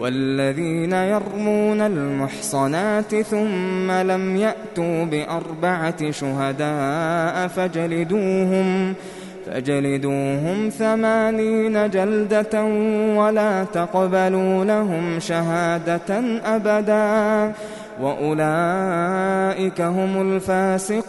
والذين يرمون المحصنات ثم لم يأتوا بأربعة شهداء فجلدوهم فجلدوهم ثمانين جلدة ولا تقبلوا لهم شهادة أبدا وأولئك هم الفاسقون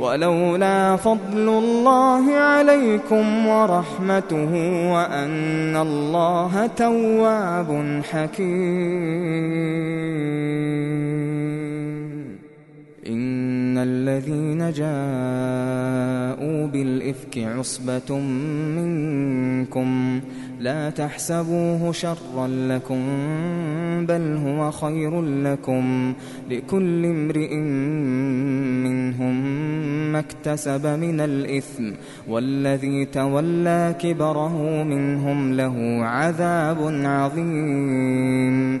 ولولا فضل الله عليكم ورحمته وأن الله تواب حكيم. إن الذين جاءوا بالإفك عصبة منكم لا تحسبوه شرا لكم بل هو خير لكم. لكل امرئ منهم ما اكتسب من الإثم والذي تولى كبره منهم له عذاب عظيم.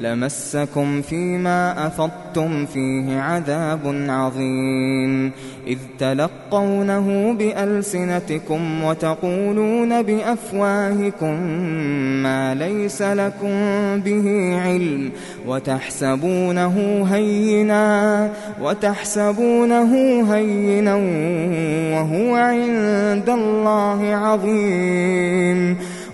لمسكم فيما أفضتم فيه عذاب عظيم. إذ تلقونه بألسنتكم وتقولون بأفواهكم ما ليس لكم به علم وتحسبونه هينا وتحسبونه هينا وهو عند الله عظيم.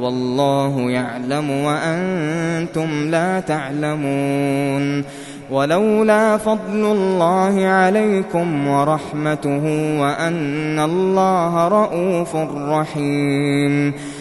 والله يعلم وأنتم لا تعلمون ولولا فضل الله عليكم ورحمته وأن الله رءوف رحيم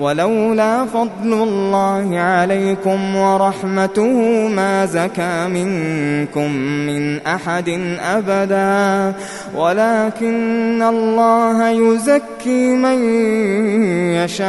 ولولا فضل الله عليكم ورحمته ما زكى منكم من أحد أبدا. ولكن الله يزكي من يشاء.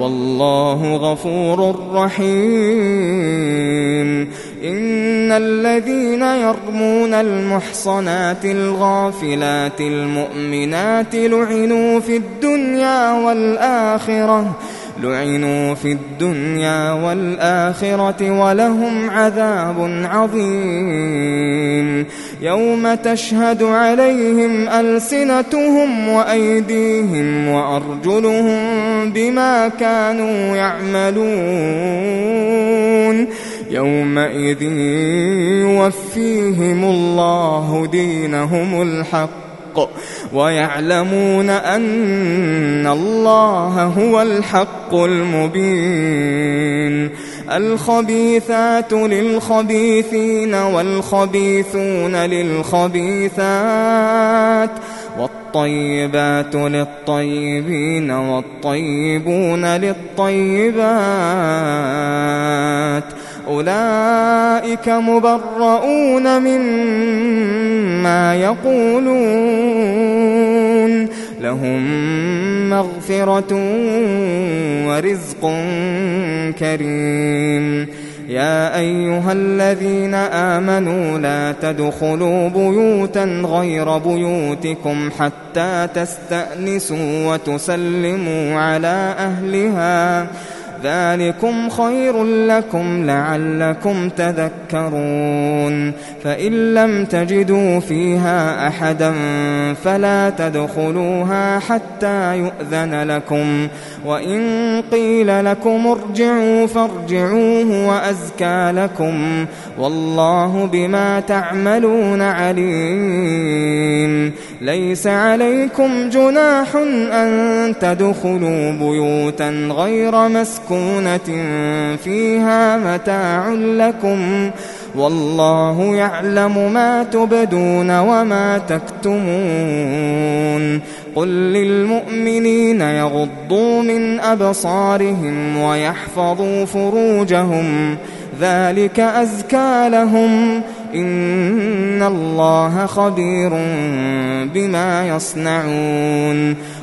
والله غفور رحيم. إن الذين يرمون المحصنات الغافلات المؤمنات لعنوا في الدنيا والآخرة. لعنوا في الدنيا والآخرة ولهم عذاب عظيم. يوم تشهد عليهم ألسنتهم وأيديهم وأرجلهم بما كانوا يعملون. يومئذ يوفيهم الله دينهم الحق. ويعلمون أن الله هو الحق المبين. الخبيثات للخبيثين والخبيثون للخبيثات والطيبات للطيبين والطيبون للطيبات. أولئك مبرؤون مما يقولون. لهم مغفرة ورزق كريم. يا أيها الذين آمنوا لا تدخلوا بيوتا غير بيوتكم حتى تستأنسوا وتسلموا على أهلها. ذلكم خير لكم لعلكم تذكرون فإن لم تجدوا فيها أحدا فلا تدخلوها حتى يؤذن لكم وإن قيل لكم ارجعوا فارجعوه وأزكى لكم والله بما تعملون عليم ليس عليكم جناح أن تدخلوا بيوتا غير مسكونة فيها متاع لكم والله يعلم ما تبدون وما تكتمون قل للمؤمنين يغضوا من أبصارهم ويحفظوا فروجهم ذلك أزكى لهم إن الله خبير بما يصنعون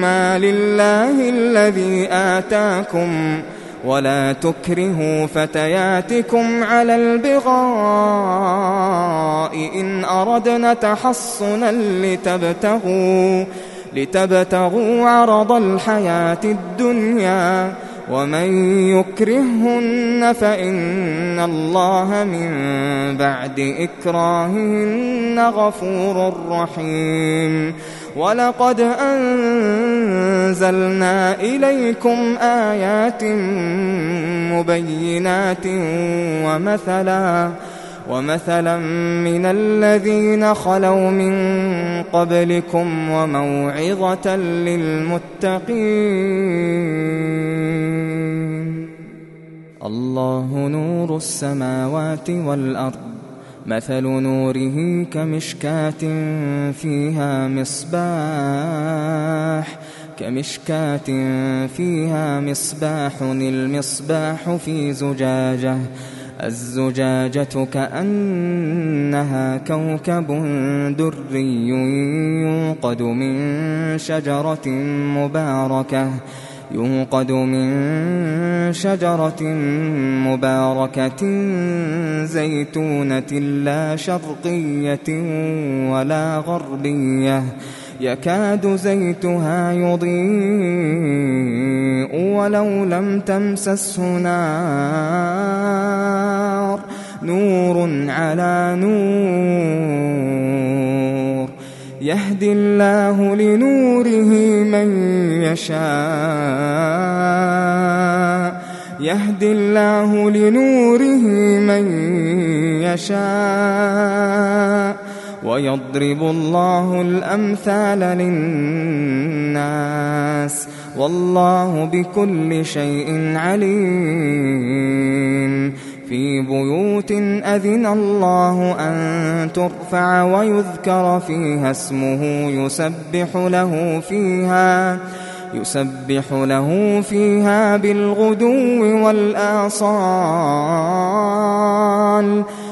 ما لله الذي آتاكم ولا تكرهوا فتياتكم على البغاء إن أردنا تحصنا لتبتغوا لتبتغوا عرض الحياة الدنيا ومن يكرهن فإن الله من بعد إكراههن غفور رحيم. ولقد أنزلنا إليكم آيات مبينات ومثلا ومثلا من الذين خلوا من قبلكم وموعظة للمتقين. الله نور السماوات والأرض مثل نوره كمشكاة فيها مصباح. كمشكاة فيها مصباح المصباح في زجاجة. الزجاجة كأنها كوكب دري يوقد من شجرة مباركة. يوقد من شجرة مباركة زيتونة لا شرقية ولا غربية. يكاد زيتها يضيء ولو لم تمسسه نار. نور على نور. يهدي الله لنوره من يشاء. يهدي الله لنوره من يشاء. ويضرب الله الأمثال للناس والله بكل شيء عليم. في بيوت أذن الله أن ترفع ويذكر فيها اسمه يسبح له فيها يسبح له فيها بالغدو والآصال.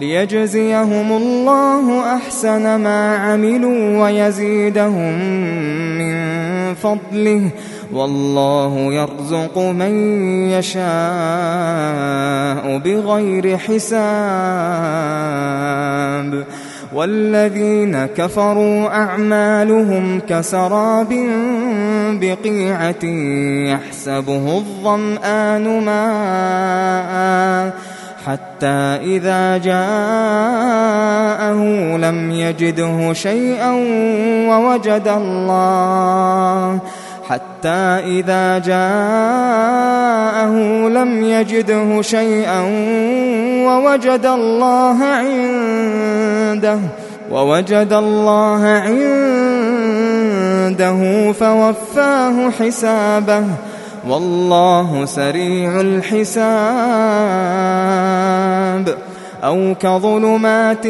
ليجزيهم الله أحسن ما عملوا ويزيدهم من فضله والله يرزق من يشاء بغير حساب والذين كفروا أعمالهم كسراب بقيعة يحسبه الظمآن ماءً حتى إذا جاءه لم يجده شيئا ووجد الله. حتى إذا جاءه لم يجده شيئا ووجد الله عنده ووجد الله عنده فوفاه حسابه. والله سريع الحساب. أو كظلمات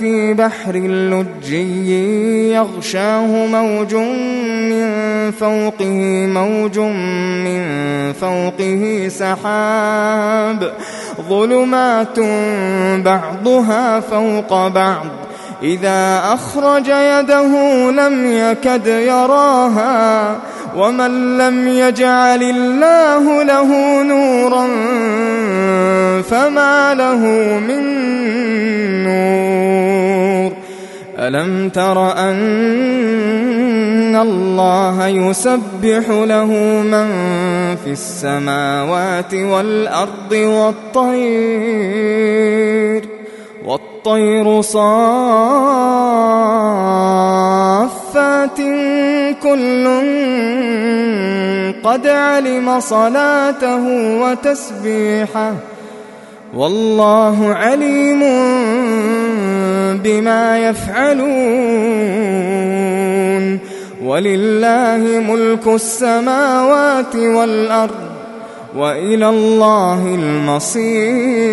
في بحر لجي يغشاه موج من فوقه موج من فوقه سحاب. ظلمات بعضها فوق بعض. إذا أخرج يده لم يكد يراها. ومن لم يجعل الله له نورا فما له من نور ألم تر أن الله يسبح له من في السماوات والأرض والطير والطير صافات كل قد علم صلاته وتسبيحه والله عليم بما يفعلون ولله ملك السماوات والأرض وإلى الله المصير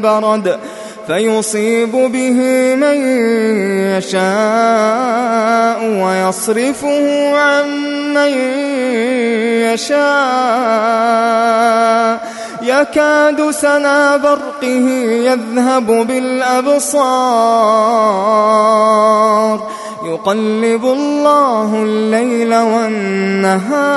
برد فيصيب به من يشاء ويصرفه عن من يشاء. يكاد سنا برقه يذهب بالأبصار. يقلب الله الليل والنهار.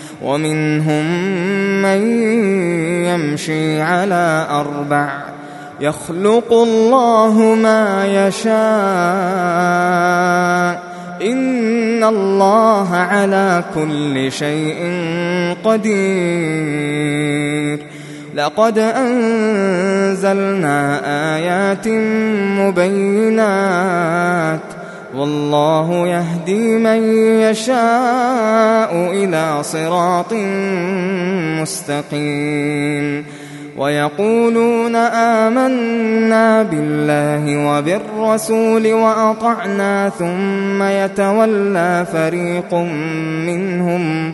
ومنهم من يمشي على أربع يخلق الله ما يشاء إن الله على كل شيء قدير لقد أنزلنا آيات مبينات والله يهدي من يشاء إلى صراط مستقيم. ويقولون آمنا بالله وبالرسول وأطعنا ثم يتولى فريق منهم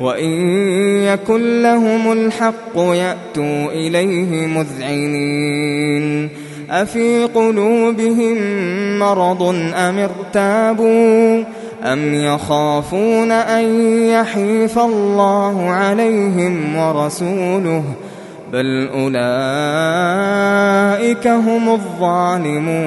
وإن يكن لهم الحق يأتوا إليه مذعنين. أفي قلوبهم مرض أم ارتابوا؟ أم يخافون أن يحيف الله عليهم ورسوله؟ بل أولئك هم الظالمون.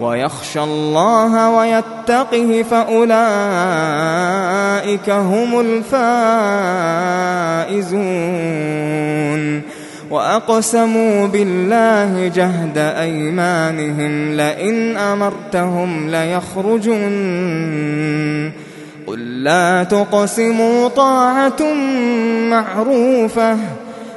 ويخشى الله ويتقه فأولئك هم الفائزون. وأقسموا بالله جهد أيمانهم لئن أمرتهم ليخرجن. قل لا تقسموا طاعة معروفة.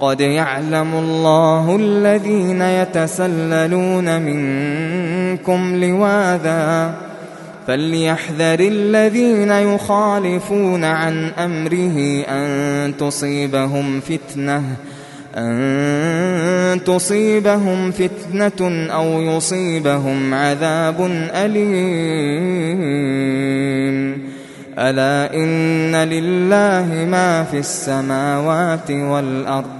قد يعلم الله الذين يتسللون منكم لواذا فليحذر الذين يخالفون عن أمره أن تصيبهم فتنةٌ أن تصيبهم فتنة أو يصيبهم عذاب أليم. ألا إن لله ما في السماوات والأرض.